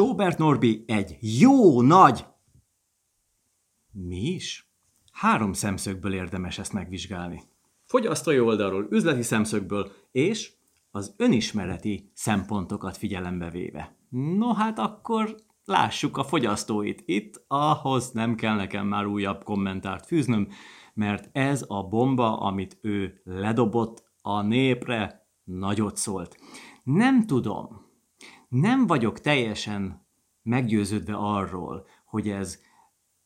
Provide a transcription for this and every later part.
Sobert Norbi egy jó nagy... Mi is? Három szemszögből érdemes ezt megvizsgálni. Fogyasztói oldalról, üzleti szemszögből és az önismereti szempontokat figyelembe véve. No hát akkor lássuk a fogyasztóit. Itt ahhoz nem kell nekem már újabb kommentárt fűznöm, mert ez a bomba, amit ő ledobott a népre, nagyot szólt. Nem tudom, nem vagyok teljesen meggyőződve arról, hogy ez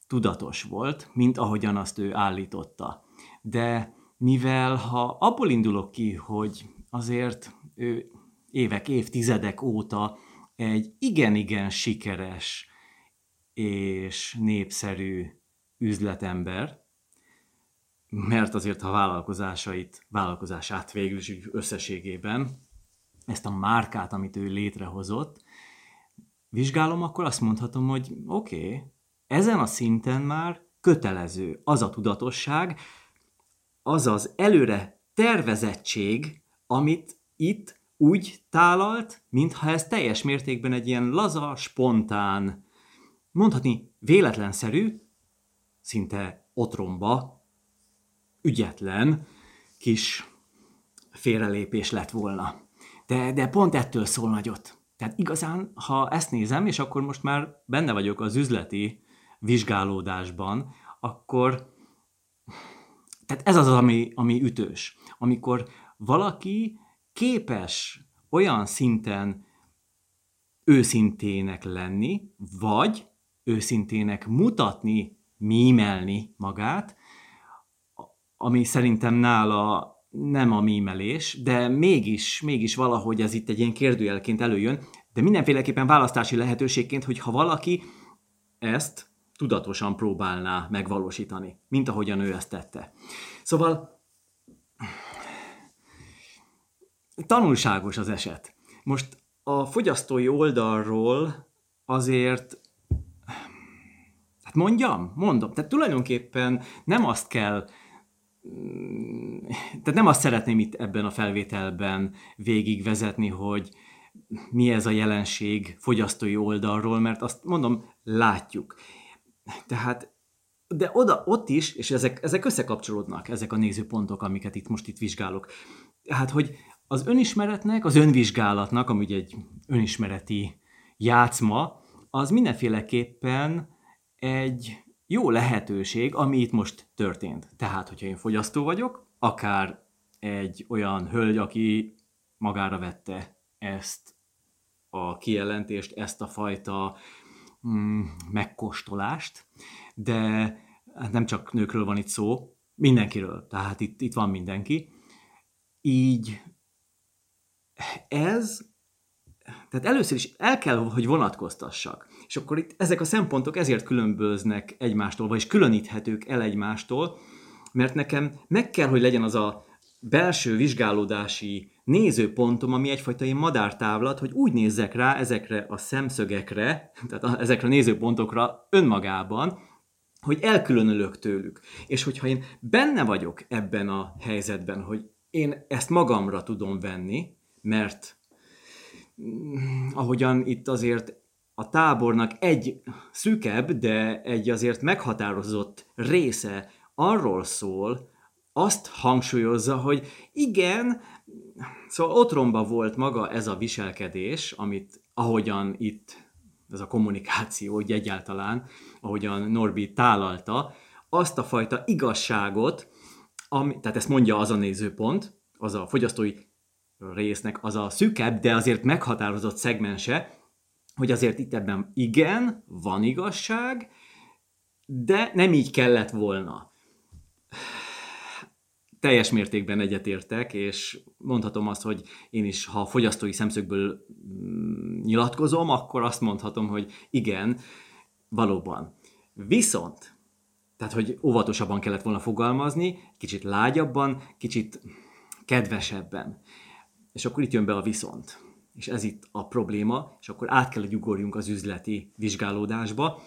tudatos volt, mint ahogyan azt ő állította. De mivel ha abból indulok ki, hogy azért ő évek, évtizedek óta egy igen-igen sikeres és népszerű üzletember, mert azért ha vállalkozásait, vállalkozását végül is összességében, ezt a márkát, amit ő létrehozott, vizsgálom, akkor azt mondhatom, hogy oké, okay, ezen a szinten már kötelező az a tudatosság, az az előre tervezettség, amit itt úgy tálalt, mintha ez teljes mértékben egy ilyen laza, spontán, mondhatni véletlenszerű, szinte otromba, ügyetlen kis félrelépés lett volna. De, de pont ettől szól nagyot. Tehát igazán, ha ezt nézem, és akkor most már benne vagyok az üzleti vizsgálódásban, akkor tehát ez az, ami, ami ütős. Amikor valaki képes olyan szinten őszintének lenni, vagy őszintének mutatni, mímelni magát, ami szerintem nála nem a mímelés, de mégis, mégis valahogy ez itt egy ilyen kérdőjelként előjön, de mindenféleképpen választási lehetőségként, hogy ha valaki ezt tudatosan próbálná megvalósítani, mint ahogyan ő ezt tette. Szóval tanulságos az eset. Most a fogyasztói oldalról azért hát mondjam, mondom, tehát tulajdonképpen nem azt kell tehát nem azt szeretném itt ebben a felvételben végigvezetni, hogy mi ez a jelenség fogyasztói oldalról, mert azt mondom, látjuk. Tehát, de oda, ott is, és ezek, ezek összekapcsolódnak, ezek a nézőpontok, amiket itt most itt vizsgálok. Tehát, hogy az önismeretnek, az önvizsgálatnak, ami egy önismereti játszma, az mindenféleképpen egy jó lehetőség, ami itt most történt. Tehát, hogyha én fogyasztó vagyok, akár egy olyan hölgy, aki magára vette ezt a kijelentést, ezt a fajta mm, megkóstolást, de hát nem csak nőkről van itt szó, mindenkiről, tehát itt, itt van mindenki. Így ez, tehát először is el kell, hogy vonatkoztassak. És akkor itt ezek a szempontok ezért különböznek egymástól, vagyis különíthetők el egymástól, mert nekem meg kell, hogy legyen az a belső vizsgálódási nézőpontom, ami egyfajta ilyen madártávlat, hogy úgy nézzek rá ezekre a szemszögekre, tehát ezekre a nézőpontokra önmagában, hogy elkülönülök tőlük. És hogyha én benne vagyok ebben a helyzetben, hogy én ezt magamra tudom venni, mert ahogyan itt azért a tábornak egy szűkebb, de egy azért meghatározott része arról szól, azt hangsúlyozza, hogy igen, szóval otromba volt maga ez a viselkedés, amit ahogyan itt ez a kommunikáció, hogy egyáltalán, ahogyan Norbi tálalta, azt a fajta igazságot, ami, tehát ezt mondja az a nézőpont, az a fogyasztói résznek az a szűkebb, de azért meghatározott szegmense, hogy azért itt ebben igen, van igazság, de nem így kellett volna. Teljes mértékben egyetértek, és mondhatom azt, hogy én is, ha fogyasztói szemszögből mm, nyilatkozom, akkor azt mondhatom, hogy igen, valóban. Viszont, tehát, hogy óvatosabban kellett volna fogalmazni, kicsit lágyabban, kicsit kedvesebben. És akkor itt jön be a viszont és ez itt a probléma, és akkor át kell, hogy ugorjunk az üzleti vizsgálódásba.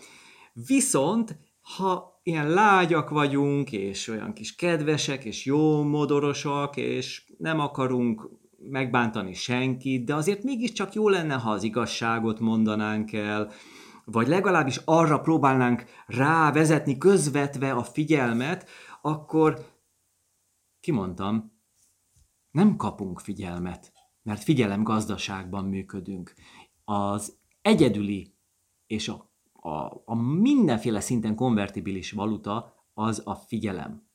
Viszont, ha ilyen lágyak vagyunk, és olyan kis kedvesek, és jó modorosak, és nem akarunk megbántani senkit, de azért mégiscsak jó lenne, ha az igazságot mondanánk el, vagy legalábbis arra próbálnánk rávezetni közvetve a figyelmet, akkor kimondtam, nem kapunk figyelmet, mert figyelem gazdaságban működünk. Az egyedüli és a, a, a mindenféle szinten konvertibilis valuta az a figyelem.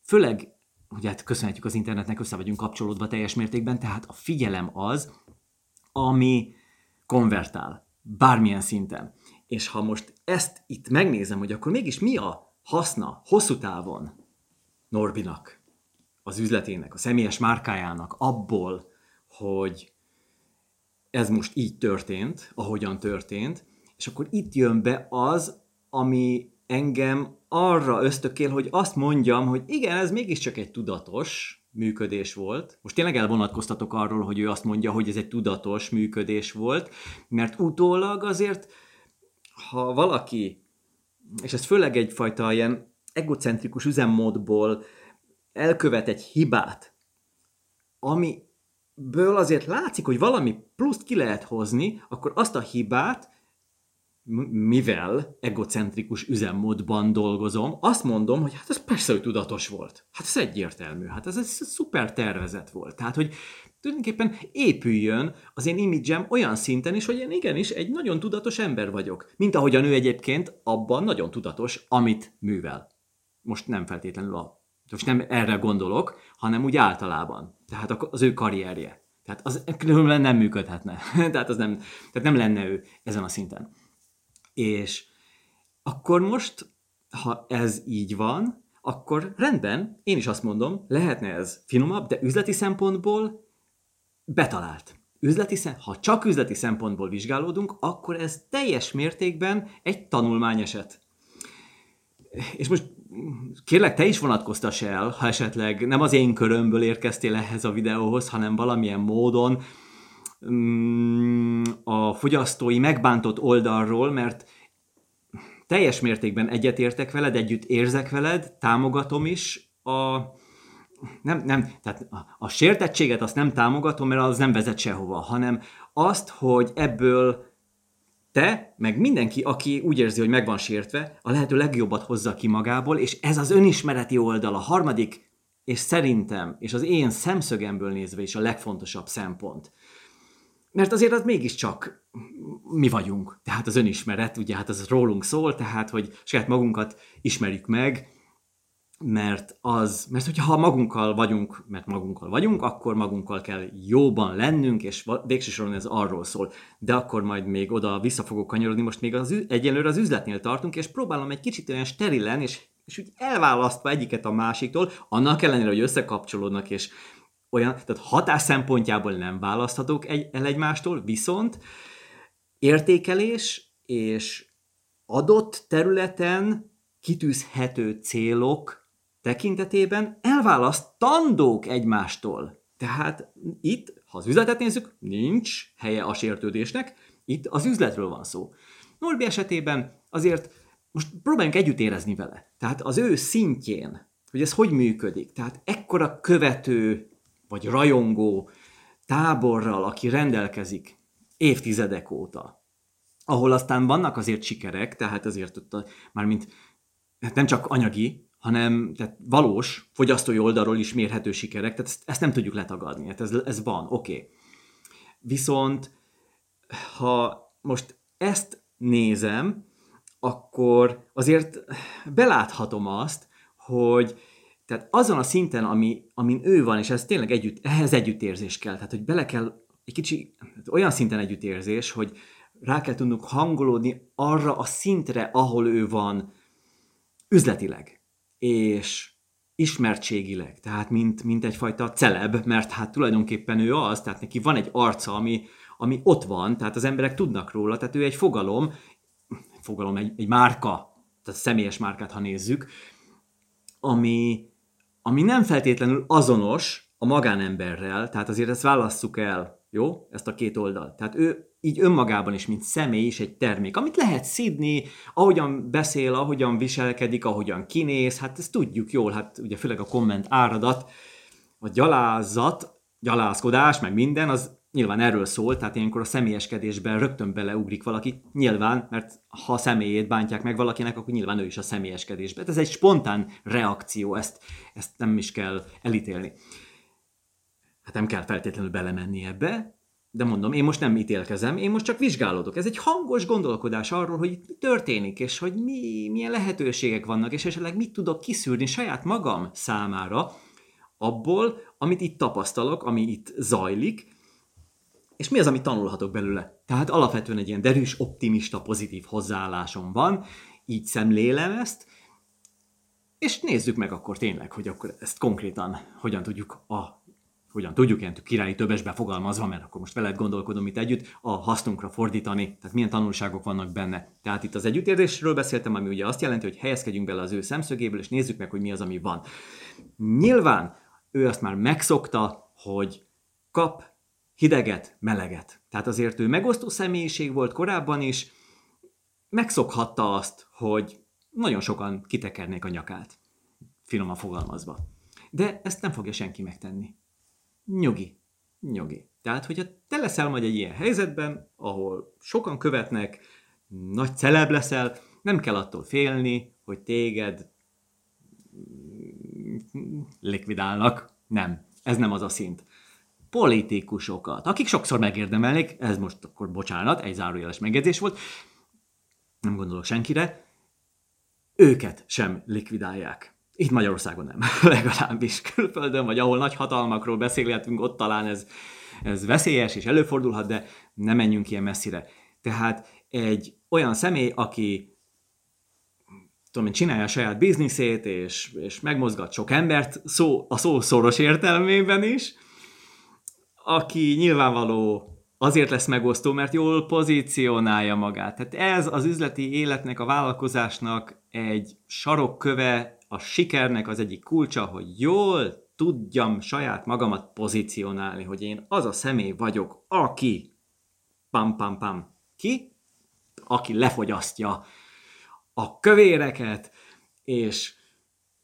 Főleg, ugye hát köszönhetjük az internetnek, össze vagyunk kapcsolódva teljes mértékben, tehát a figyelem az, ami konvertál, bármilyen szinten. És ha most ezt itt megnézem, hogy akkor mégis mi a haszna hosszú távon Norbinak, az üzletének, a személyes márkájának abból, hogy ez most így történt, ahogyan történt, és akkor itt jön be az, ami engem arra ösztökél, hogy azt mondjam, hogy igen, ez mégiscsak egy tudatos működés volt. Most tényleg elvonatkoztatok arról, hogy ő azt mondja, hogy ez egy tudatos működés volt, mert utólag azért, ha valaki, és ez főleg egyfajta ilyen egocentrikus üzemmódból elkövet egy hibát, amiből azért látszik, hogy valami pluszt ki lehet hozni, akkor azt a hibát mivel egocentrikus üzemmódban dolgozom, azt mondom, hogy hát ez persze, hogy tudatos volt. Hát ez egyértelmű, hát ez egy szuper tervezet volt. Tehát, hogy tulajdonképpen épüljön az én imidzsem olyan szinten is, hogy én igenis egy nagyon tudatos ember vagyok. Mint ahogyan ő egyébként abban nagyon tudatos, amit művel. Most nem feltétlenül a... Most nem erre gondolok, hanem úgy általában. Tehát az ő karrierje. Tehát az különben nem működhetne. tehát, az nem, tehát nem lenne ő ezen a szinten. És akkor most, ha ez így van, akkor rendben, én is azt mondom, lehetne ez finomabb, de üzleti szempontból betalált. Üzleti szem, ha csak üzleti szempontból vizsgálódunk, akkor ez teljes mértékben egy tanulmányeset. És most kérlek, te is vonatkoztass el, ha esetleg nem az én körömből érkeztél ehhez a videóhoz, hanem valamilyen módon Mm, a fogyasztói megbántott oldalról, mert teljes mértékben egyetértek veled, együtt érzek veled, támogatom is a, nem, nem, tehát a, a sértettséget azt nem támogatom, mert az nem vezet sehova, hanem azt, hogy ebből te, meg mindenki, aki úgy érzi, hogy meg van sértve, a lehető legjobbat hozza ki magából, és ez az önismereti oldal, a harmadik, és szerintem, és az én szemszögemből nézve is a legfontosabb szempont. Mert azért az mégiscsak mi vagyunk. Tehát az önismeret, ugye hát az rólunk szól, tehát hogy saját magunkat ismerjük meg, mert az, mert hogyha magunkkal vagyunk, mert magunkkal vagyunk, akkor magunkkal kell jóban lennünk, és végső soron ez arról szól. De akkor majd még oda vissza fogok kanyarodni, most még az, egyelőre az üzletnél tartunk, és próbálom egy kicsit olyan sterilen, és, és úgy elválasztva egyiket a másiktól, annak ellenére, hogy összekapcsolódnak, és olyan, tehát hatás szempontjából nem választhatók egy, el egymástól, viszont értékelés és adott területen kitűzhető célok tekintetében elválasztandók egymástól. Tehát itt, ha az üzletet nézzük, nincs helye a sértődésnek, itt az üzletről van szó. Norbi esetében azért most próbáljunk együtt érezni vele. Tehát az ő szintjén, hogy ez hogy működik. Tehát ekkora követő vagy rajongó táborral, aki rendelkezik évtizedek óta, ahol aztán vannak azért sikerek, tehát azért ott a, mármint hát nem csak anyagi, hanem tehát valós fogyasztói oldalról is mérhető sikerek, tehát ezt, ezt nem tudjuk letagadni, hát ez, ez van, oké. Okay. Viszont ha most ezt nézem, akkor azért beláthatom azt, hogy tehát azon a szinten, ami, amin ő van, és ez tényleg együtt, ehhez együttérzés kell. Tehát, hogy bele kell egy kicsi, olyan szinten együttérzés, hogy rá kell tudnunk hangolódni arra a szintre, ahol ő van üzletileg, és ismertségileg, tehát mint, mint egyfajta celeb, mert hát tulajdonképpen ő az, tehát neki van egy arca, ami, ami ott van, tehát az emberek tudnak róla, tehát ő egy fogalom, fogalom, egy, egy márka, tehát személyes márkát, ha nézzük, ami, ami nem feltétlenül azonos a magánemberrel, tehát azért ezt válasszuk el, jó? Ezt a két oldalt. Tehát ő így önmagában is, mint személy is egy termék, amit lehet szidni, ahogyan beszél, ahogyan viselkedik, ahogyan kinéz, hát ezt tudjuk jól, hát ugye főleg a komment áradat, a gyalázat, gyalázkodás, meg minden, az nyilván erről szól, tehát ilyenkor a személyeskedésben rögtön beleugrik valaki, nyilván, mert ha a személyét bántják meg valakinek, akkor nyilván ő is a személyeskedésbe. Ez egy spontán reakció, ezt, ezt nem is kell elítélni. Hát nem kell feltétlenül belemenni ebbe, de mondom, én most nem ítélkezem, én most csak vizsgálódok. Ez egy hangos gondolkodás arról, hogy mi történik, és hogy mi, milyen lehetőségek vannak, és esetleg mit tudok kiszűrni saját magam számára abból, amit itt tapasztalok, ami itt zajlik, és mi az, amit tanulhatok belőle. Tehát alapvetően egy ilyen derűs, optimista, pozitív hozzáállásom van, így szemlélem ezt, és nézzük meg akkor tényleg, hogy akkor ezt konkrétan hogyan tudjuk a hogyan tudjuk ilyen királyi többesbe fogalmazva, mert akkor most veled gondolkodom itt együtt, a hasznunkra fordítani, tehát milyen tanulságok vannak benne. Tehát itt az együttérzésről beszéltem, ami ugye azt jelenti, hogy helyezkedjünk bele az ő szemszögéből, és nézzük meg, hogy mi az, ami van. Nyilván ő azt már megszokta, hogy kap hideget, meleget. Tehát azért ő megosztó személyiség volt korábban is, megszokhatta azt, hogy nagyon sokan kitekernék a nyakát, finoman fogalmazva. De ezt nem fogja senki megtenni nyugi, nyugi. Tehát, hogyha te leszel majd egy ilyen helyzetben, ahol sokan követnek, nagy celeb leszel, nem kell attól félni, hogy téged likvidálnak. Nem, ez nem az a szint. Politikusokat, akik sokszor megérdemelnék, ez most akkor bocsánat, egy zárójeles megjegyzés volt, nem gondolok senkire, őket sem likvidálják. Itt Magyarországon nem, legalábbis külföldön, vagy ahol nagy hatalmakról beszélgetünk, ott talán ez, ez veszélyes és előfordulhat, de nem menjünk ilyen messzire. Tehát egy olyan személy, aki tudom én, csinálja a saját bizniszét, és, és megmozgat sok embert, szó, a szó szoros értelmében is, aki nyilvánvaló azért lesz megosztó, mert jól pozícionálja magát. Tehát ez az üzleti életnek, a vállalkozásnak egy sarokköve, a sikernek az egyik kulcsa, hogy jól tudjam saját magamat pozícionálni, hogy én az a személy vagyok, aki pam pam pam ki, aki lefogyasztja a kövéreket, és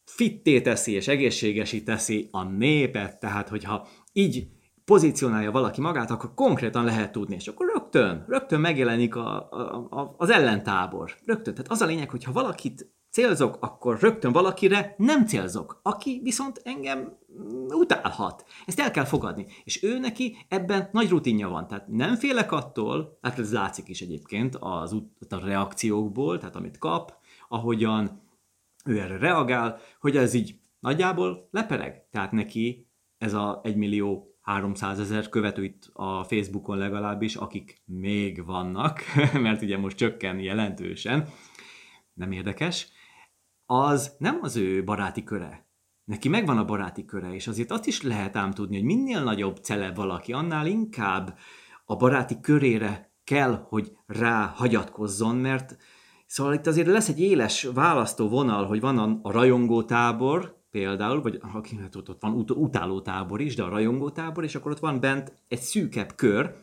fitté teszi és egészségesi teszi a népet, tehát hogyha így pozícionálja valaki magát, akkor konkrétan lehet tudni, és akkor rögtön, rögtön megjelenik a, a, a, az ellentábor. Rögtön. Tehát az a lényeg, hogy ha valakit célzok, akkor rögtön valakire nem célzok, aki viszont engem utálhat. Ezt el kell fogadni. És ő neki ebben nagy rutinja van. Tehát nem félek attól, hát ez látszik is egyébként az a reakciókból, tehát amit kap, ahogyan ő erre reagál, hogy ez így nagyjából lepereg. Tehát neki ez a 1 millió 300 ezer követő itt a Facebookon legalábbis, akik még vannak, mert ugye most csökken jelentősen, nem érdekes, az nem az ő baráti köre. Neki megvan a baráti köre, és azért azt is lehet ám tudni, hogy minél nagyobb celeb valaki, annál inkább a baráti körére kell, hogy rá hagyatkozzon, mert szóval itt azért lesz egy éles választó vonal, hogy van a rajongó tábor, például, vagy aki hát ott, ott van ut- utáló tábor is, de a rajongó tábor, és akkor ott van bent egy szűkebb kör,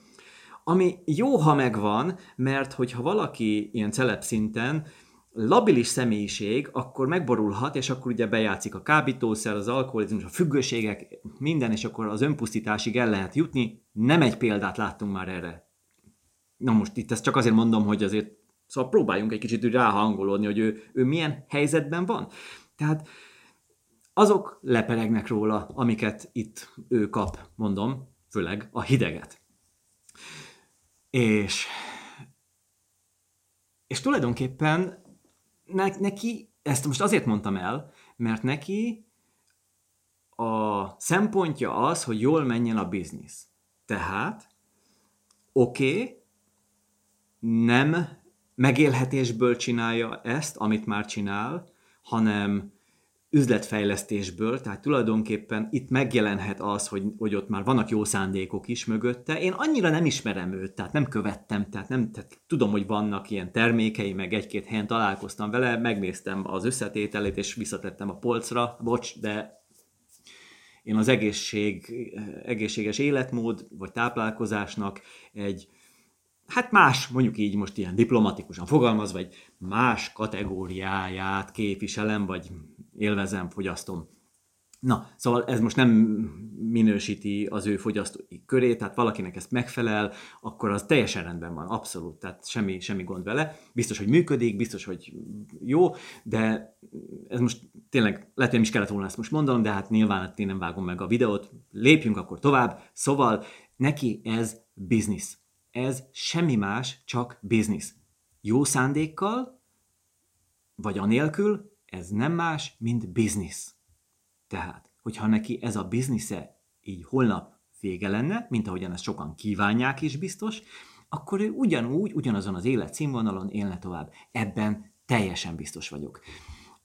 ami jó, ha megvan, mert hogyha valaki ilyen celeb szinten labilis személyiség, akkor megborulhat, és akkor ugye bejátszik a kábítószer, az alkoholizmus, a függőségek, minden, és akkor az önpusztításig el lehet jutni. Nem egy példát láttunk már erre. Na most itt ezt csak azért mondom, hogy azért szóval próbáljunk egy kicsit ráhangolódni, hogy ő, ő milyen helyzetben van. Tehát azok leperegnek róla, amiket itt ő kap, mondom, főleg a hideget. És, és tulajdonképpen ne, neki, ezt most azért mondtam el, mert neki a szempontja az, hogy jól menjen a biznisz. Tehát, oké, okay, nem megélhetésből csinálja ezt, amit már csinál, hanem üzletfejlesztésből, tehát tulajdonképpen itt megjelenhet az, hogy, hogy ott már vannak jó szándékok is mögötte. Én annyira nem ismerem őt, tehát nem követtem, tehát nem tehát tudom, hogy vannak ilyen termékei, meg egy-két helyen találkoztam vele, megnéztem az összetételét, és visszatettem a polcra, bocs, de én az egészség, egészséges életmód, vagy táplálkozásnak egy hát más, mondjuk így most ilyen diplomatikusan fogalmazva, egy más kategóriáját képviselem, vagy élvezem, fogyasztom. Na, szóval ez most nem minősíti az ő fogyasztói körét, tehát valakinek ezt megfelel, akkor az teljesen rendben van, abszolút, tehát semmi, semmi gond vele. Biztos, hogy működik, biztos, hogy jó, de ez most tényleg, lehet, hogy nem is kellett volna ezt most mondanom, de hát nyilván hát én nem vágom meg a videót, lépjünk akkor tovább. Szóval neki ez biznisz. Ez semmi más, csak biznisz. Jó szándékkal, vagy anélkül, ez nem más, mint biznisz. Tehát, hogyha neki ez a biznisze így holnap vége lenne, mint ahogyan ezt sokan kívánják is biztos, akkor ő ugyanúgy, ugyanazon az életszínvonalon élne tovább. Ebben teljesen biztos vagyok.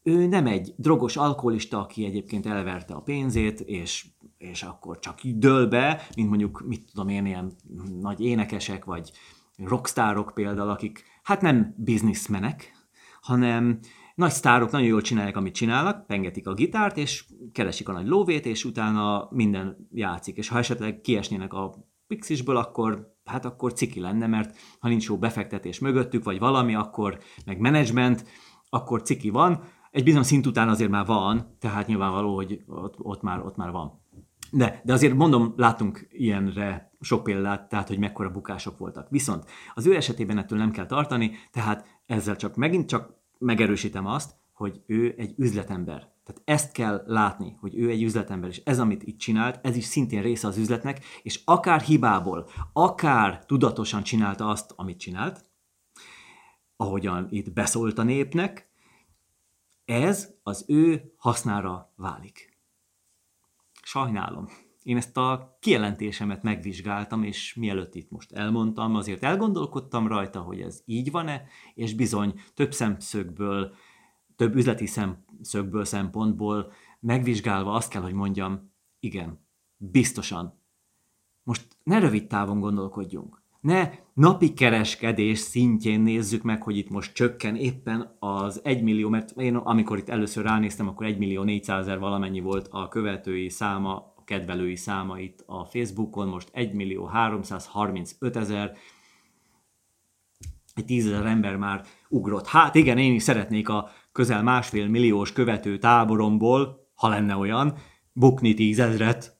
Ő nem egy drogos alkoholista, aki egyébként elverte a pénzét, és, és akkor csak dől be, mint mondjuk, mit tudom én, ilyen nagy énekesek, vagy rockstárok például, akik hát nem bizniszmenek, hanem nagy sztárok nagyon jól csinálják, amit csinálnak, pengetik a gitárt, és keresik a nagy lóvét, és utána minden játszik. És ha esetleg kiesnének a pixisből, akkor hát akkor ciki lenne, mert ha nincs jó befektetés mögöttük, vagy valami, akkor meg menedzsment, akkor ciki van. Egy bizonyos szint után azért már van, tehát nyilvánvaló, hogy ott, ott, már, ott már van. De, de azért mondom, látunk ilyenre sok példát, tehát hogy mekkora bukások voltak. Viszont az ő esetében ettől nem kell tartani, tehát ezzel csak megint csak megerősítem azt, hogy ő egy üzletember. Tehát ezt kell látni, hogy ő egy üzletember, és ez, amit itt csinált, ez is szintén része az üzletnek, és akár hibából, akár tudatosan csinálta azt, amit csinált, ahogyan itt beszólt a népnek, ez az ő hasznára válik. Sajnálom. Én ezt a kijelentésemet megvizsgáltam, és mielőtt itt most elmondtam, azért elgondolkodtam rajta, hogy ez így van-e, és bizony több szemszögből, több üzleti szemszögből, szempontból megvizsgálva azt kell, hogy mondjam, igen, biztosan. Most ne rövid távon gondolkodjunk. Ne napi kereskedés szintjén nézzük meg, hogy itt most csökken éppen az 1 millió, mert én amikor itt először ránéztem, akkor 1 millió 400 ezer valamennyi volt a követői száma kedvelői számait a Facebookon, most 1 millió 335 ezer, egy tízezer ember már ugrott. Hát igen, én is szeretnék a közel másfél milliós követő táboromból, ha lenne olyan, bukni tízezret.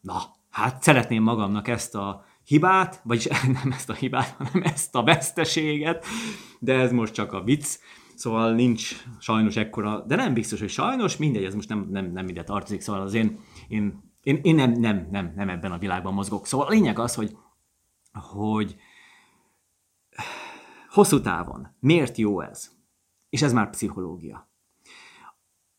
Na, hát szeretném magamnak ezt a hibát, vagyis nem ezt a hibát, hanem ezt a veszteséget, de ez most csak a vicc. Szóval nincs sajnos ekkora, de nem biztos, hogy sajnos, mindegy, ez most nem, nem, nem ide tartozik, szóval az én én, én, én nem, nem, nem, nem ebben a világban mozgok. Szóval a lényeg az, hogy, hogy hosszú távon miért jó ez? És ez már pszichológia.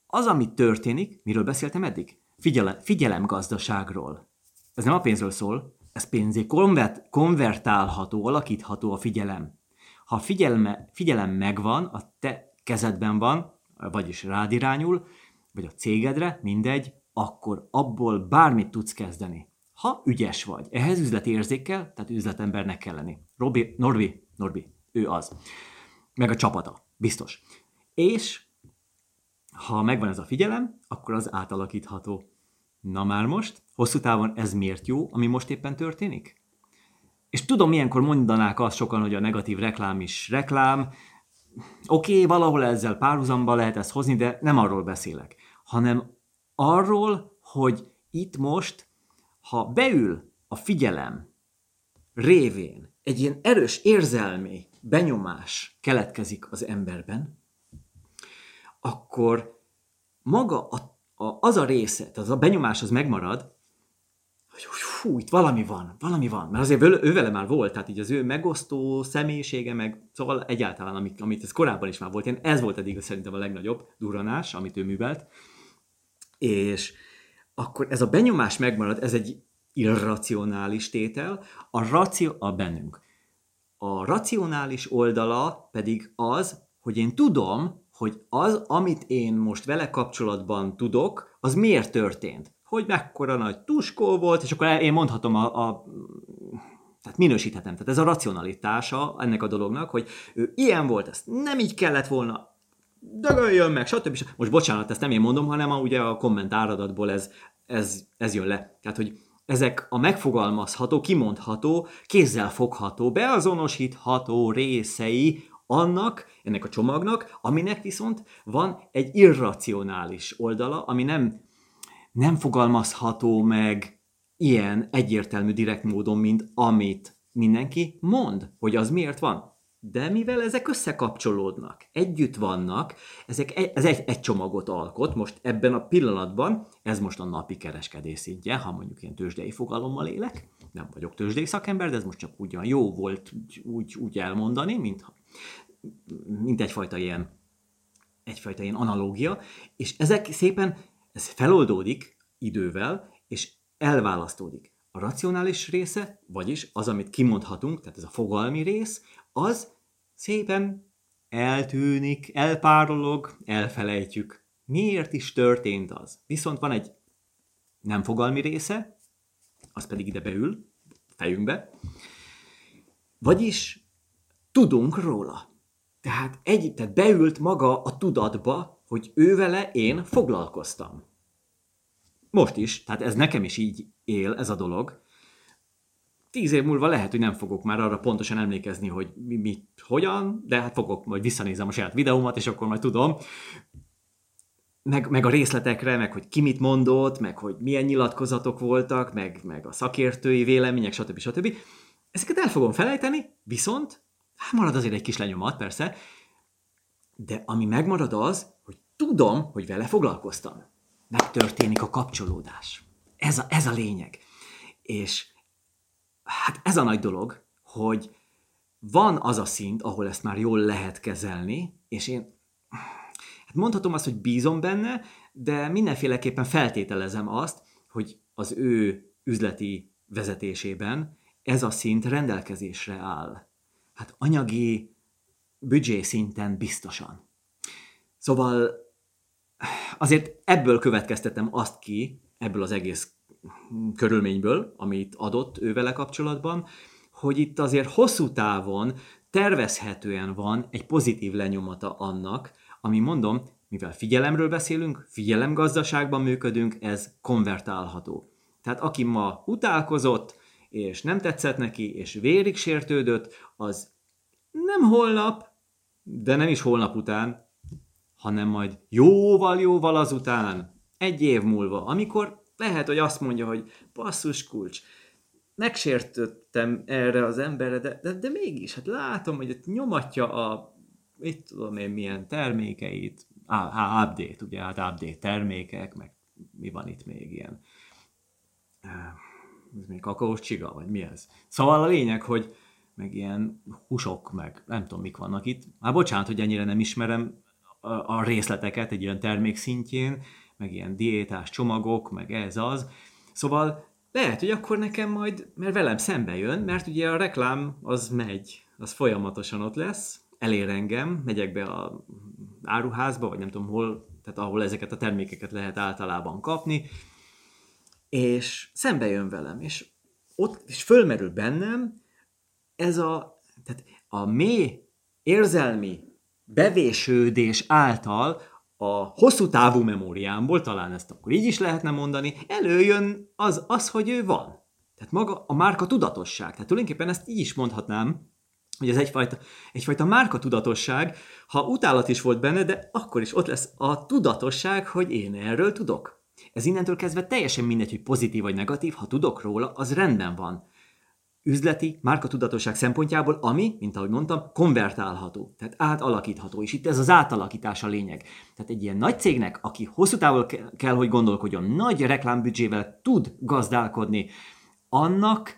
Az, ami történik, miről beszéltem eddig? Figyelem, figyelemgazdaságról. Ez nem a pénzről szól, ez pénzé konvert, konvertálható, alakítható a figyelem. Ha figyelme, figyelem megvan, a te kezedben van, vagyis rád irányul, vagy a cégedre, mindegy, akkor abból bármit tudsz kezdeni. Ha ügyes vagy, ehhez üzleti érzékkel, tehát üzletembernek kell lenni. Robi, Norbi, Norbi, ő az. Meg a csapata, biztos. És ha megvan ez a figyelem, akkor az átalakítható. Na már most, hosszú távon ez miért jó, ami most éppen történik? És tudom, milyenkor mondanák azt sokan, hogy a negatív reklám is reklám. Oké, okay, valahol ezzel párhuzamba lehet ezt hozni, de nem arról beszélek, hanem arról, hogy itt most, ha beül a figyelem révén egy ilyen erős érzelmi benyomás keletkezik az emberben, akkor maga a, a, az a része, tehát az a benyomás az megmarad, hogy fú, itt valami van, valami van. Mert azért ő, ő vele már volt, tehát így az ő megosztó személyisége, meg szóval egyáltalán, amit, amit ez korábban is már volt, ilyen ez volt eddig szerintem a legnagyobb duranás, amit ő művelt és akkor ez a benyomás megmarad, ez egy irracionális tétel, a ració a bennünk. A racionális oldala pedig az, hogy én tudom, hogy az, amit én most vele kapcsolatban tudok, az miért történt. Hogy mekkora nagy tuskó volt, és akkor én mondhatom a, a tehát minősíthetem. Tehát ez a racionalitása ennek a dolognak, hogy ő ilyen volt, ezt nem így kellett volna, dögöljön meg, stb. Most bocsánat, ezt nem én mondom, hanem a, ugye a kommentáradatból ez, ez, ez jön le. Tehát, hogy ezek a megfogalmazható, kimondható, kézzel fogható, beazonosítható részei annak, ennek a csomagnak, aminek viszont van egy irracionális oldala, ami nem nem fogalmazható meg ilyen egyértelmű direkt módon, mint amit mindenki mond, hogy az miért van. De mivel ezek összekapcsolódnak, együtt vannak, ezek egy, ez egy, egy csomagot alkot, most ebben a pillanatban, ez most a napi kereskedés szintje, ha mondjuk ilyen tőzsdei fogalommal élek, nem vagyok tőzsdei szakember, de ez most csak ugyan jó volt úgy, úgy elmondani, mint, mint egyfajta ilyen, egyfajta ilyen analógia, és ezek szépen, ez feloldódik idővel, és elválasztódik. A racionális része, vagyis az, amit kimondhatunk, tehát ez a fogalmi rész, az szépen eltűnik, elpárolog, elfelejtjük. Miért is történt az? Viszont van egy nem fogalmi része, az pedig ide beül, fejünkbe, vagyis tudunk róla. Tehát, egy, tehát beült maga a tudatba, hogy ővele én foglalkoztam. Most is, tehát ez nekem is így él ez a dolog, tíz év múlva lehet, hogy nem fogok már arra pontosan emlékezni, hogy mi, mit, hogyan, de hát fogok, majd visszanézem a saját videómat, és akkor majd tudom, meg, meg a részletekre, meg hogy ki mit mondott, meg hogy milyen nyilatkozatok voltak, meg, meg a szakértői vélemények, stb. stb. Ezeket el fogom felejteni, viszont hát marad azért egy kis lenyomat, persze, de ami megmarad az, hogy tudom, hogy vele foglalkoztam. Megtörténik a kapcsolódás. Ez a, ez a lényeg. És hát ez a nagy dolog, hogy van az a szint, ahol ezt már jól lehet kezelni, és én hát mondhatom azt, hogy bízom benne, de mindenféleképpen feltételezem azt, hogy az ő üzleti vezetésében ez a szint rendelkezésre áll. Hát anyagi büdzsé szinten biztosan. Szóval azért ebből következtetem azt ki, ebből az egész körülményből, amit adott ő vele kapcsolatban, hogy itt azért hosszú távon tervezhetően van egy pozitív lenyomata annak, ami mondom, mivel figyelemről beszélünk, figyelemgazdaságban működünk, ez konvertálható. Tehát aki ma utálkozott, és nem tetszett neki, és vérig sértődött, az nem holnap, de nem is holnap után, hanem majd jóval-jóval azután, egy év múlva, amikor lehet, hogy azt mondja, hogy basszus kulcs, megsértöttem erre az emberre, de, de, de mégis, hát látom, hogy itt nyomatja a, mit tudom én, milyen termékeit, á, update, ugye, hát update termékek, meg mi van itt még ilyen, ez még kakaós csiga, vagy mi ez? Szóval a lényeg, hogy meg ilyen húsok, meg nem tudom, mik vannak itt. Hát bocsánat, hogy ennyire nem ismerem a, részleteket egy ilyen termék szintjén, meg ilyen diétás csomagok, meg ez az. Szóval lehet, hogy akkor nekem majd, mert velem szembe jön, mert ugye a reklám az megy, az folyamatosan ott lesz, elér engem, megyek be a áruházba, vagy nem tudom hol, tehát ahol ezeket a termékeket lehet általában kapni, és szembe jön velem, és ott is fölmerül bennem ez a, tehát a mély érzelmi bevésődés által a hosszú távú memóriámból, talán ezt akkor így is lehetne mondani, előjön az, az, hogy ő van. Tehát maga a márka tudatosság. Tehát tulajdonképpen ezt így is mondhatnám, hogy ez egyfajta, egyfajta márka tudatosság, ha utálat is volt benne, de akkor is ott lesz a tudatosság, hogy én erről tudok. Ez innentől kezdve teljesen mindegy, hogy pozitív vagy negatív, ha tudok róla, az rendben van üzleti márkatudatosság szempontjából, ami, mint ahogy mondtam, konvertálható, tehát átalakítható, és itt ez az átalakítás a lényeg. Tehát egy ilyen nagy cégnek, aki hosszú távol kell, hogy gondolkodjon, nagy reklámbüdzsével tud gazdálkodni, annak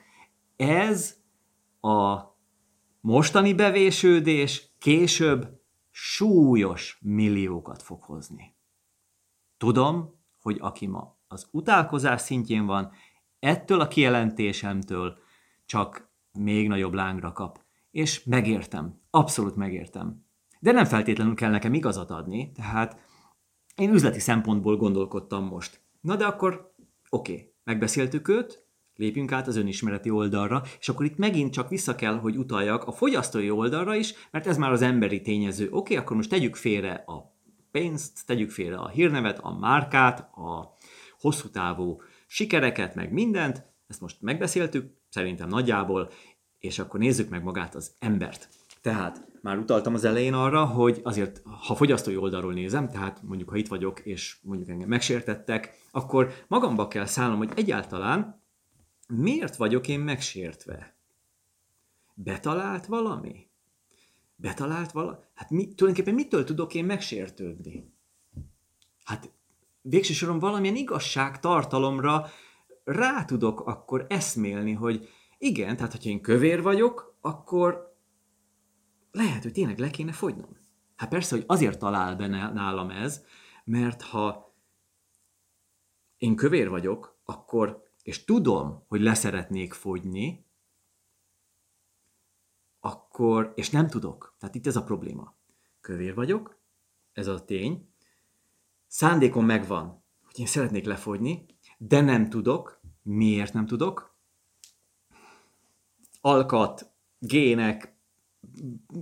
ez a mostani bevésődés később súlyos milliókat fog hozni. Tudom, hogy aki ma az utálkozás szintjén van, ettől a kijelentésemtől csak még nagyobb lángra kap. És megértem, abszolút megértem. De nem feltétlenül kell nekem igazat adni, tehát én üzleti szempontból gondolkodtam most. Na de akkor oké, okay, megbeszéltük őt, lépjünk át az önismereti oldalra, és akkor itt megint csak vissza kell, hogy utaljak a fogyasztói oldalra is, mert ez már az emberi tényező. Oké, okay, akkor most tegyük félre a pénzt, tegyük félre a hírnevet, a márkát, a hosszú távú sikereket, meg mindent, ezt most megbeszéltük, szerintem nagyjából, és akkor nézzük meg magát az embert. Tehát már utaltam az elején arra, hogy azért, ha fogyasztói oldalról nézem, tehát mondjuk, ha itt vagyok, és mondjuk engem megsértettek, akkor magamba kell szállnom, hogy egyáltalán miért vagyok én megsértve? Betalált valami? Betalált valami? Hát mi, tulajdonképpen mitől tudok én megsértődni? Hát végső soron valamilyen igazság tartalomra rá tudok akkor eszmélni, hogy igen, tehát hogyha én kövér vagyok, akkor lehet, hogy tényleg le kéne fogynom. Hát persze, hogy azért talál be nálam ez, mert ha én kövér vagyok, akkor, és tudom, hogy leszeretnék fogyni, akkor, és nem tudok. Tehát itt ez a probléma. Kövér vagyok, ez a tény, szándékom megvan, hogy én szeretnék lefogyni, de nem tudok. Miért nem tudok? Alkat, gének,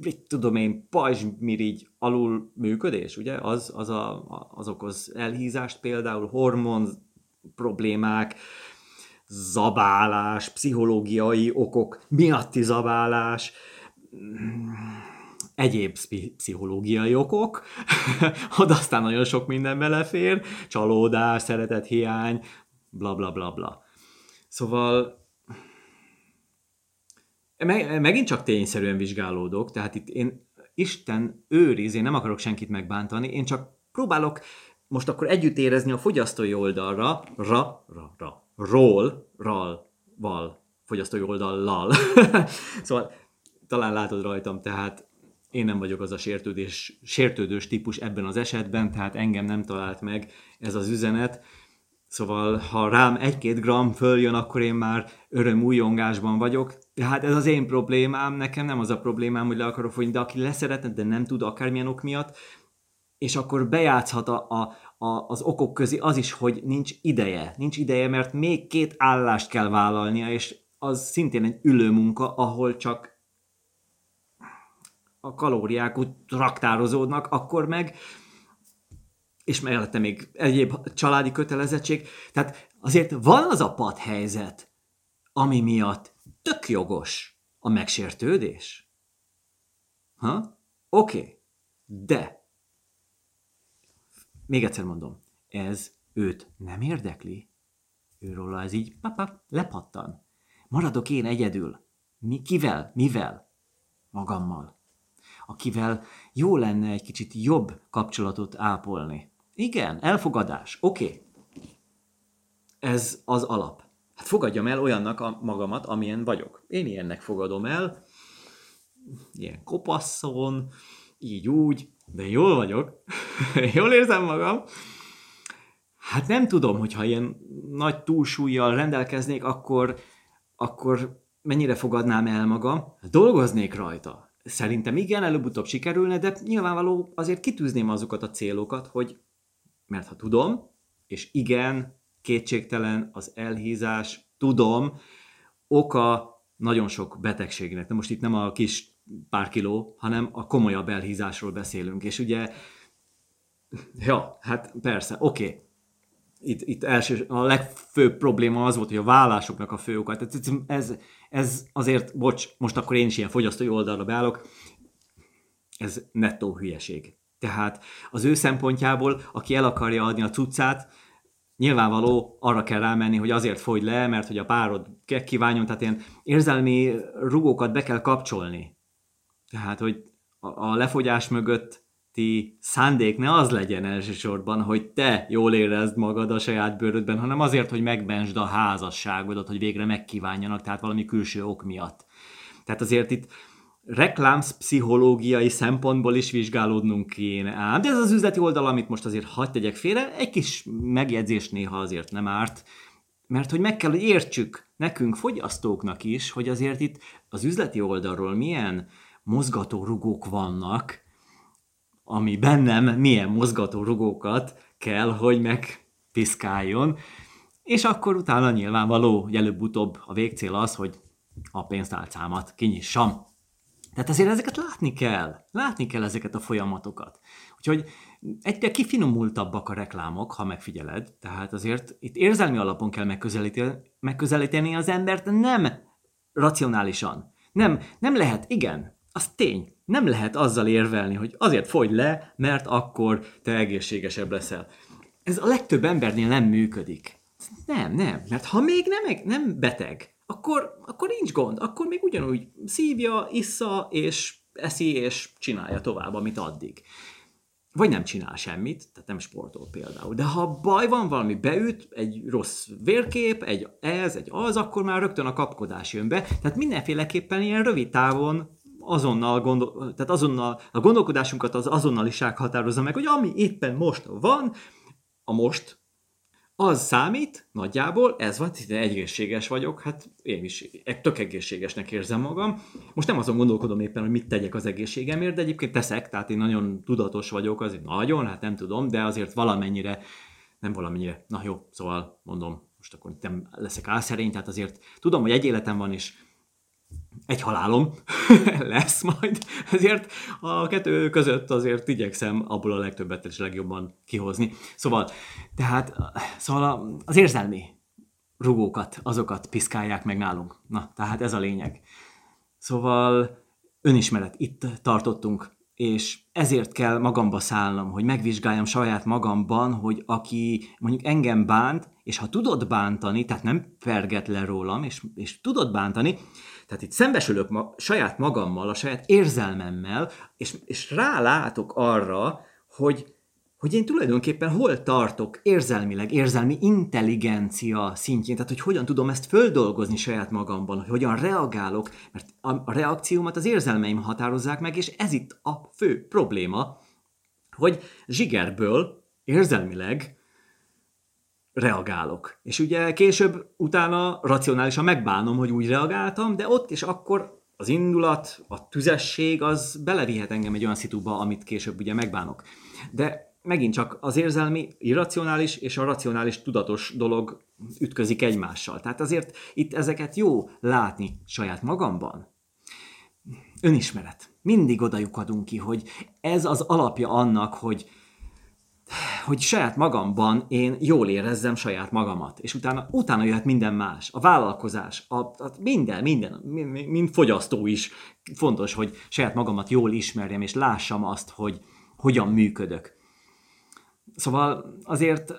mit tudom én, pajzsmirigy alul működés, ugye? Az, az, a, az okoz elhízást például, hormon problémák, zabálás, pszichológiai okok miatti zabálás, egyéb pszichológiai okok, oda aztán nagyon sok minden belefér, csalódás, szeretethiány, bla bla bla bla. Szóval meg, megint csak tényszerűen vizsgálódok, tehát itt én Isten őriz, én nem akarok senkit megbántani, én csak próbálok most akkor együtt érezni a fogyasztói oldalra, ra, ra, ra, ról, ral, val, fogyasztói oldallal. szóval talán látod rajtam, tehát én nem vagyok az a sértődés, sértődős típus ebben az esetben, tehát engem nem talált meg ez az üzenet. Szóval, ha rám egy-két gram följön, akkor én már öröm újongásban vagyok. Tehát ez az én problémám, nekem nem az a problémám, hogy le akarok fogyni, de aki leszeretne, de nem tud akármilyen ok miatt, és akkor bejátszhat a, a, a, az okok közé az is, hogy nincs ideje. Nincs ideje, mert még két állást kell vállalnia, és az szintén egy ülő munka, ahol csak a kalóriák úgy raktározódnak, akkor meg és mellette még egyéb családi kötelezettség. Tehát azért van az a pad helyzet, ami miatt tök jogos a megsértődés. Ha? Oké. Okay. De, még egyszer mondom, ez őt nem érdekli. Őróla ez így papa, lepattan. Maradok én egyedül. Mi, kivel? Mivel? Magammal. Akivel jó lenne egy kicsit jobb kapcsolatot ápolni. Igen, elfogadás. Oké. Okay. Ez az alap. Hát fogadjam el olyannak a magamat, amilyen vagyok. Én ilyennek fogadom el, ilyen kopaszon, így úgy, de jól vagyok, jól érzem magam. Hát nem tudom, hogyha ilyen nagy túlsúlyjal rendelkeznék, akkor, akkor mennyire fogadnám el magam. Dolgoznék rajta. Szerintem igen, előbb-utóbb sikerülne, de nyilvánvaló azért kitűzném azokat a célokat, hogy mert ha tudom, és igen, kétségtelen az elhízás, tudom, oka nagyon sok betegségnek. De most itt nem a kis pár kiló, hanem a komolyabb elhízásról beszélünk. És ugye, ja, hát persze, oké. Okay. Itt, itt első, a legfőbb probléma az volt, hogy a vállásoknak a fő oka. Tehát ez, ez azért, bocs, most akkor én is ilyen fogyasztói oldalra beállok, ez nettó hülyeség. Tehát az ő szempontjából, aki el akarja adni a cuccát, nyilvánvaló arra kell rámenni, hogy azért fogy le, mert hogy a párod kívánjon, tehát ilyen érzelmi rugókat be kell kapcsolni. Tehát, hogy a lefogyás mögötti szándék ne az legyen elsősorban, hogy te jól érezd magad a saját bőrödben, hanem azért, hogy megbensd a házasságodat, hogy végre megkívánjanak, tehát valami külső ok miatt. Tehát azért itt reklámszpszichológiai szempontból is vizsgálódnunk kéne. De ez az üzleti oldal, amit most azért hagyd tegyek félre, egy kis megjegyzés néha azért nem árt, mert hogy meg kell, hogy értsük nekünk, fogyasztóknak is, hogy azért itt az üzleti oldalról milyen mozgatórugók vannak, ami bennem milyen mozgatórugókat kell, hogy megpiszkáljon, és akkor utána nyilvánvaló, hogy előbb-utóbb a végcél az, hogy a pénztálcámat kinyissam. Tehát azért ezeket látni kell. Látni kell ezeket a folyamatokat. Úgyhogy egyre kifinomultabbak a reklámok, ha megfigyeled. Tehát azért itt érzelmi alapon kell megközelíteni, megközelíteni az embert, nem racionálisan. Nem, nem lehet, igen, az tény. Nem lehet azzal érvelni, hogy azért fogy le, mert akkor te egészségesebb leszel. Ez a legtöbb embernél nem működik. Nem, nem, mert ha még nem, nem beteg, akkor, akkor nincs gond, akkor még ugyanúgy szívja, issza, és eszi, és csinálja tovább, amit addig. Vagy nem csinál semmit, tehát nem sportol például. De ha baj van, valami beüt, egy rossz vérkép, egy ez, egy az, akkor már rögtön a kapkodás jön be. Tehát mindenféleképpen ilyen rövid távon azonnal, gondol, tehát azonnal a gondolkodásunkat az azonnaliság határozza meg, hogy ami éppen most van, a most az számít, nagyjából, ez van, egészséges vagyok, hát én is tök egészségesnek érzem magam. Most nem azon gondolkodom éppen, hogy mit tegyek az egészségemért, de egyébként teszek, tehát én nagyon tudatos vagyok, azért nagyon, hát nem tudom, de azért valamennyire, nem valamennyire, na jó, szóval mondom, most akkor nem leszek álszerény, tehát azért tudom, hogy egy életem van, és egy halálom lesz majd, ezért a kettő között azért igyekszem abból a legtöbbet és legjobban kihozni. Szóval, tehát, szóval az érzelmi rugókat, azokat piszkálják meg nálunk. Na, tehát ez a lényeg. Szóval önismeret, itt tartottunk, és ezért kell magamba szállnom, hogy megvizsgáljam saját magamban, hogy aki mondjuk engem bánt, és ha tudod bántani, tehát nem perget le rólam, és, és tudod bántani, tehát itt szembesülök ma, saját magammal, a saját érzelmemmel, és, és rálátok arra, hogy, hogy én tulajdonképpen hol tartok érzelmileg, érzelmi intelligencia szintjén, tehát hogy hogyan tudom ezt földolgozni saját magamban, hogy hogyan reagálok, mert a, a reakciómat az érzelmeim határozzák meg, és ez itt a fő probléma, hogy zsigerből érzelmileg reagálok. És ugye később utána racionálisan megbánom, hogy úgy reagáltam, de ott és akkor az indulat, a tüzesség, az belevihet engem egy olyan szituba, amit később ugye megbánok. De megint csak az érzelmi, irracionális és a racionális tudatos dolog ütközik egymással. Tehát azért itt ezeket jó látni saját magamban. Önismeret. Mindig oda adunk ki, hogy ez az alapja annak, hogy hogy saját magamban én jól érezzem saját magamat, és utána, utána jöhet minden más, a vállalkozás, a, a minden, minden, mind, mind fogyasztó is. Fontos, hogy saját magamat jól ismerjem, és lássam azt, hogy hogyan működök. Szóval azért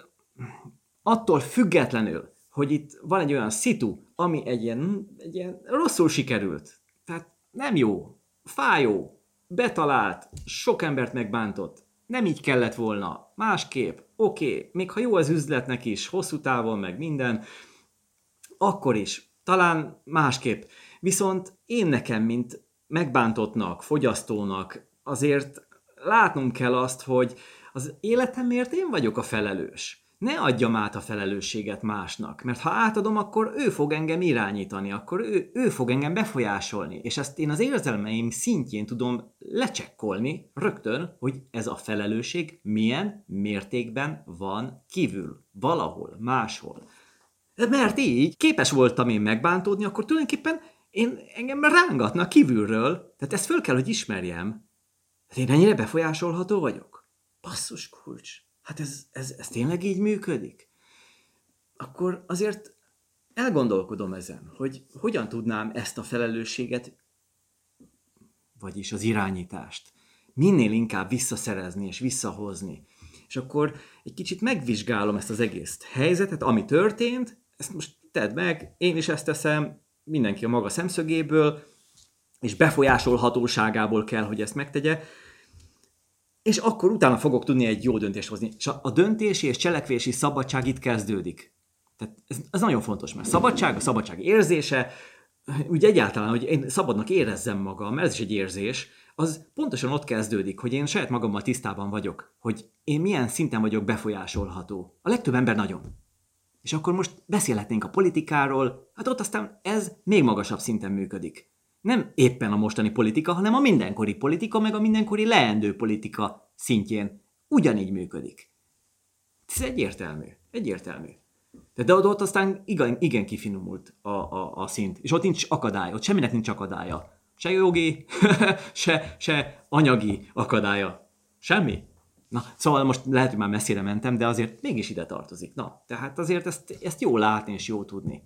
attól függetlenül, hogy itt van egy olyan szitu, ami egy ilyen, egy ilyen rosszul sikerült, tehát nem jó, fájó, betalált, sok embert megbántott, nem így kellett volna, másképp, oké, okay, még ha jó az üzletnek is, hosszú távon, meg minden, akkor is, talán másképp. Viszont én nekem, mint megbántottnak, fogyasztónak, azért látnunk kell azt, hogy az életemért én vagyok a felelős ne adjam át a felelősséget másnak, mert ha átadom, akkor ő fog engem irányítani, akkor ő, ő fog engem befolyásolni, és ezt én az érzelmeim szintjén tudom lecsekkolni rögtön, hogy ez a felelősség milyen mértékben van kívül, valahol, máshol. Mert így képes voltam én megbántódni, akkor tulajdonképpen én engem rángatnak kívülről, tehát ezt föl kell, hogy ismerjem. Hát én ennyire befolyásolható vagyok? Basszus kulcs hát ez, ez, ez tényleg így működik? Akkor azért elgondolkodom ezen, hogy hogyan tudnám ezt a felelősséget, vagyis az irányítást minél inkább visszaszerezni és visszahozni. És akkor egy kicsit megvizsgálom ezt az egész helyzetet, ami történt, ezt most tedd meg, én is ezt teszem, mindenki a maga szemszögéből, és befolyásolhatóságából kell, hogy ezt megtegye, és akkor utána fogok tudni egy jó döntést hozni. És a, döntési és cselekvési szabadság itt kezdődik. Tehát ez, ez nagyon fontos, mert szabadság, a szabadság érzése, úgy egyáltalán, hogy én szabadnak érezzem magam, mert ez is egy érzés, az pontosan ott kezdődik, hogy én saját magammal tisztában vagyok, hogy én milyen szinten vagyok befolyásolható. A legtöbb ember nagyon. És akkor most beszélhetnénk a politikáról, hát ott aztán ez még magasabb szinten működik nem éppen a mostani politika, hanem a mindenkori politika, meg a mindenkori leendő politika szintjén ugyanígy működik. Ez egyértelmű. Egyértelmű. De, de ott aztán igen, igen kifinomult a, a, a szint. És ott nincs akadály, ott semminek nincs akadálya. Se jogi, se, se anyagi akadálya. Semmi. Na, szóval most lehet, hogy már messzire mentem, de azért mégis ide tartozik. Na, tehát azért ezt, ezt jó látni és jó tudni.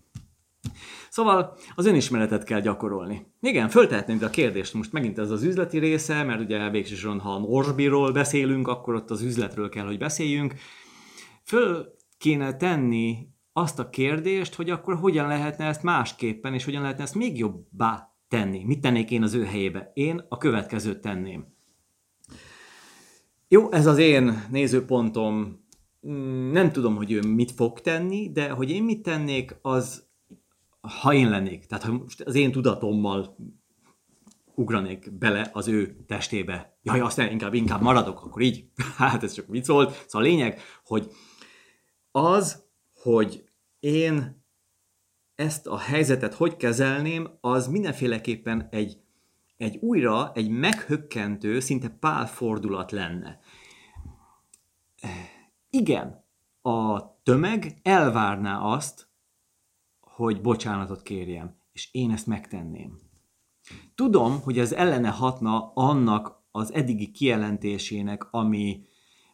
Szóval az önismeretet kell gyakorolni. Igen, föltehetnénk a kérdést, most megint ez az üzleti része, mert ugye végsősorban, ha a Morsbiról beszélünk, akkor ott az üzletről kell, hogy beszéljünk. Föl kéne tenni azt a kérdést, hogy akkor hogyan lehetne ezt másképpen, és hogyan lehetne ezt még jobbá tenni. Mit tennék én az ő helyébe? Én a következőt tenném. Jó, ez az én nézőpontom. Mm, nem tudom, hogy ő mit fog tenni, de hogy én mit tennék, az ha én lennék, tehát ha most az én tudatommal ugranék bele az ő testébe. Jaj, aztán inkább, inkább maradok, akkor így. Hát ez csak vicc volt. Szóval a lényeg, hogy az, hogy én ezt a helyzetet hogy kezelném, az mindenféleképpen egy, egy újra, egy meghökkentő, szinte pálfordulat lenne. Igen, a tömeg elvárná azt, hogy bocsánatot kérjem, és én ezt megtenném. Tudom, hogy ez ellene hatna annak az eddigi kijelentésének, ami,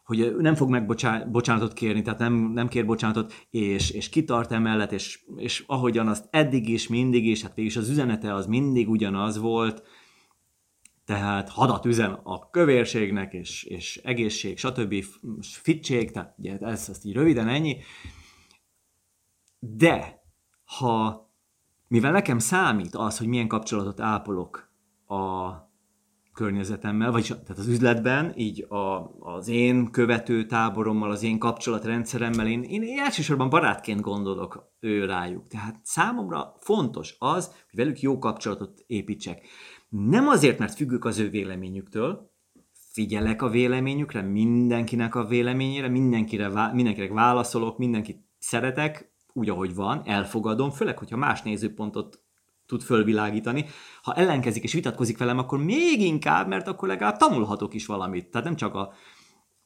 hogy nem fog meg bocsánatot kérni, tehát nem, nem kér bocsánatot, és, és kitart emellett, és, és ahogyan azt eddig is, mindig is, hát végülis az üzenete az mindig ugyanaz volt, tehát hadat üzen a kövérségnek, és, és egészség, stb. fitség, tehát ugye ez, ezt így röviden ennyi. De ha, mivel nekem számít az, hogy milyen kapcsolatot ápolok a környezetemmel, vagy tehát az üzletben, így a, az én követő táborommal, az én kapcsolatrendszeremmel, én, én elsősorban barátként gondolok ő rájuk. Tehát számomra fontos az, hogy velük jó kapcsolatot építsek. Nem azért, mert függök az ő véleményüktől, figyelek a véleményükre, mindenkinek a véleményére, mindenkire, mindenkinek válaszolok, mindenkit szeretek, úgy, ahogy van, elfogadom, főleg, hogyha más nézőpontot tud fölvilágítani. Ha ellenkezik és vitatkozik velem, akkor még inkább, mert akkor legalább tanulhatok is valamit. Tehát nem csak a,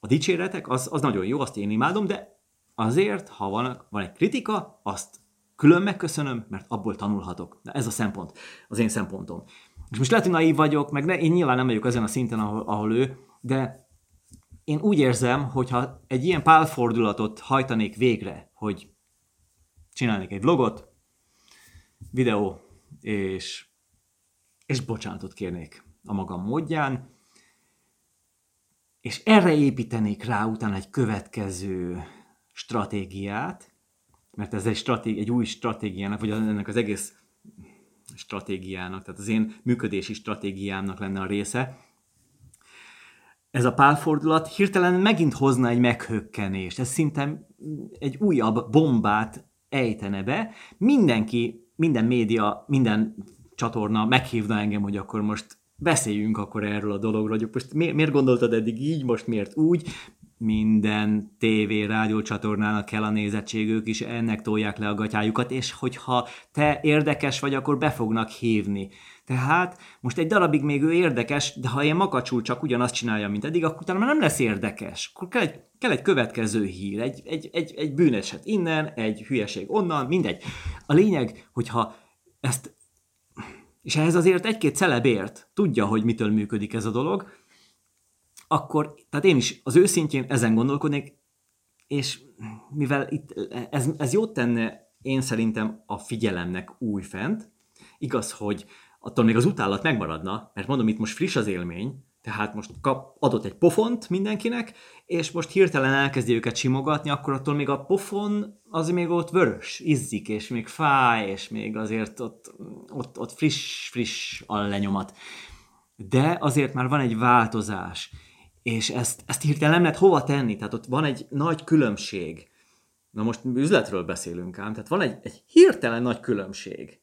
a dicséretek, az, az nagyon jó, azt én imádom, de azért, ha van, van egy kritika, azt külön megköszönöm, mert abból tanulhatok. De ez a szempont, az én szempontom. És most lehet, hogy naív vagyok, meg ne, én nyilván nem vagyok ezen a szinten, ahol, ahol ő, de én úgy érzem, hogyha egy ilyen pálfordulatot hajtanék végre, hogy csinálnék egy vlogot, videó, és, és bocsánatot kérnék a magam módján, és erre építenék rá utána egy következő stratégiát, mert ez egy, stratég, egy új stratégiának, vagy ennek az egész stratégiának, tehát az én működési stratégiámnak lenne a része. Ez a pálfordulat hirtelen megint hozna egy meghökkenést, ez szinte egy újabb bombát ejtene be, mindenki, minden média, minden csatorna meghívna engem, hogy akkor most beszéljünk akkor erről a dologról, hogy most miért, miért gondoltad eddig így, most miért úgy, minden tévé, rádiócsatornának kell a nézettség, ők is ennek tolják le a gatyájukat, és hogyha te érdekes vagy, akkor be fognak hívni. Tehát most egy darabig még ő érdekes, de ha ilyen makacsul csak ugyanazt csinálja, mint eddig, akkor utána már nem lesz érdekes. Akkor kell egy, kell egy következő hír, egy, egy, egy, egy bűneset innen, egy hülyeség onnan, mindegy. A lényeg, hogyha ezt, és ehhez azért egy-két celebért tudja, hogy mitől működik ez a dolog, akkor, tehát én is az őszintjén ezen gondolkodnék, és mivel itt ez, ez jót tenne én szerintem a figyelemnek újfent, igaz, hogy attól még az utálat megmaradna, mert mondom, itt most friss az élmény, tehát most kap, adott egy pofont mindenkinek, és most hirtelen elkezdi őket simogatni, akkor attól még a pofon az még ott vörös, izzik, és még fáj, és még azért ott, ott, ott friss, friss a lenyomat. De azért már van egy változás, és ezt, ezt hirtelen nem lehet hova tenni, tehát ott van egy nagy különbség. Na most üzletről beszélünk ám, tehát van egy, egy hirtelen nagy különbség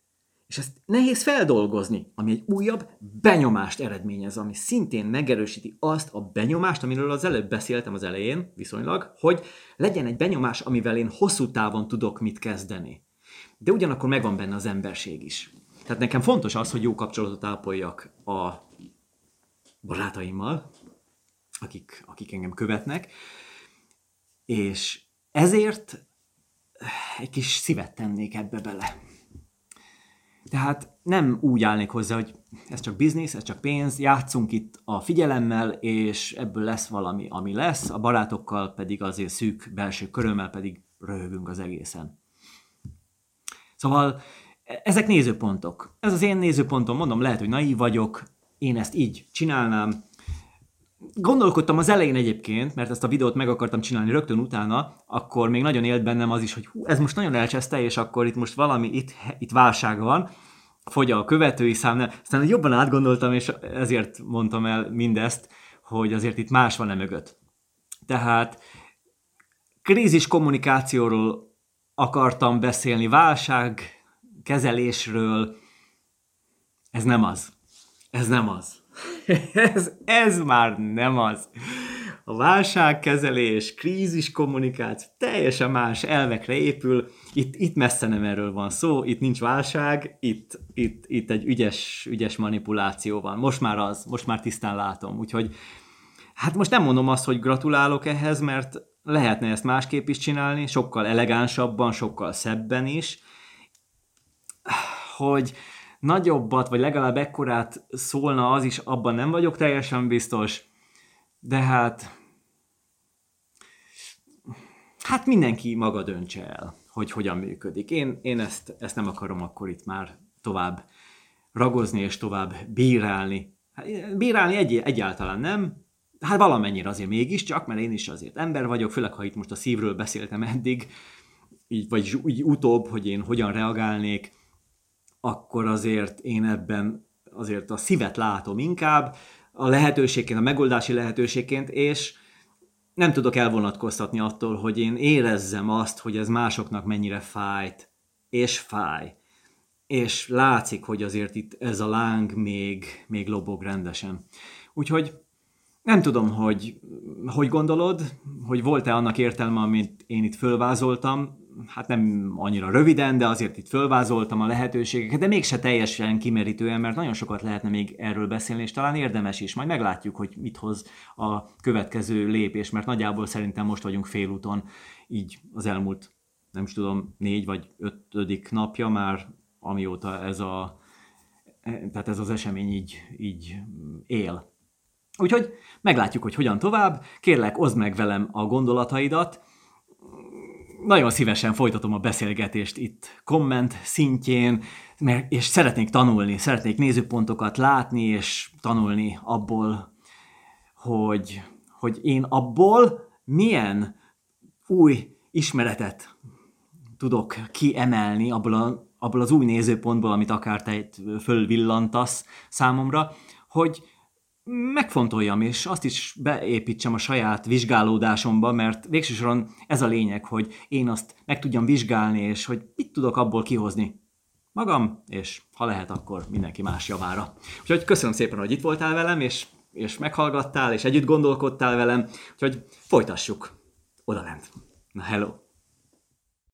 és ezt nehéz feldolgozni, ami egy újabb benyomást eredményez, ami szintén megerősíti azt a benyomást, amiről az előbb beszéltem az elején, viszonylag, hogy legyen egy benyomás, amivel én hosszú távon tudok mit kezdeni. De ugyanakkor megvan benne az emberség is. Tehát nekem fontos az, hogy jó kapcsolatot ápoljak a barátaimmal, akik, akik engem követnek, és ezért egy kis szívet tennék ebbe bele. Tehát nem úgy állnék hozzá, hogy ez csak biznisz, ez csak pénz, játszunk itt a figyelemmel, és ebből lesz valami, ami lesz, a barátokkal pedig azért szűk belső körömmel pedig röhögünk az egészen. Szóval ezek nézőpontok. Ez az én nézőpontom, mondom, lehet, hogy naív vagyok, én ezt így csinálnám. Gondolkodtam az elején egyébként, mert ezt a videót meg akartam csinálni rögtön utána, akkor még nagyon élt bennem az is, hogy hú, ez most nagyon elcseszte, és akkor itt most valami, itt, itt válság van, fogy a követői szám, aztán jobban átgondoltam, és ezért mondtam el mindezt, hogy azért itt más van e mögött. Tehát krízis kommunikációról akartam beszélni, válság kezelésről. Ez nem az. Ez nem az. ez, ez már nem az. A válságkezelés, krízis kommunikáció teljesen más elvekre épül. Itt, itt messze nem erről van szó, itt nincs válság, itt, itt, itt egy ügyes, ügyes manipuláció van. Most már az, most már tisztán látom. Úgyhogy hát most nem mondom azt, hogy gratulálok ehhez, mert lehetne ezt másképp is csinálni, sokkal elegánsabban, sokkal szebben is, hogy nagyobbat, vagy legalább ekkorát szólna az is, abban nem vagyok teljesen biztos, de hát hát mindenki maga döntse el, hogy hogyan működik. Én, én ezt, ezt nem akarom akkor itt már tovább ragozni és tovább bírálni. Bírálni egy, egyáltalán nem, hát valamennyire azért mégiscsak, mert én is azért ember vagyok, főleg ha itt most a szívről beszéltem eddig, így, vagy így utóbb, hogy én hogyan reagálnék, akkor azért én ebben azért a szívet látom inkább, a lehetőségként, a megoldási lehetőségként, és nem tudok elvonatkoztatni attól, hogy én érezzem azt, hogy ez másoknak mennyire fájt, és fáj. És látszik, hogy azért itt ez a láng még, még lobog rendesen. Úgyhogy nem tudom, hogy hogy gondolod, hogy volt-e annak értelme, amit én itt fölvázoltam, hát nem annyira röviden, de azért itt fölvázoltam a lehetőségeket, de mégse teljesen kimerítően, mert nagyon sokat lehetne még erről beszélni, és talán érdemes is. Majd meglátjuk, hogy mit hoz a következő lépés, mert nagyjából szerintem most vagyunk félúton, így az elmúlt, nem is tudom, négy vagy ötödik napja már, amióta ez a tehát ez az esemény így, így él. Úgyhogy meglátjuk, hogy hogyan tovább. Kérlek, oszd meg velem a gondolataidat. Nagyon szívesen folytatom a beszélgetést itt komment szintjén, mert, és szeretnék tanulni, szeretnék nézőpontokat látni, és tanulni abból, hogy, hogy én abból milyen új ismeretet tudok kiemelni abból, a, abból az új nézőpontból, amit akár te fölvillantasz számomra, hogy megfontoljam, és azt is beépítsem a saját vizsgálódásomba, mert végsősoron ez a lényeg, hogy én azt meg tudjam vizsgálni, és hogy mit tudok abból kihozni magam, és ha lehet, akkor mindenki más javára. Úgyhogy köszönöm szépen, hogy itt voltál velem, és, és meghallgattál, és együtt gondolkodtál velem, úgyhogy folytassuk odalent. Na hello!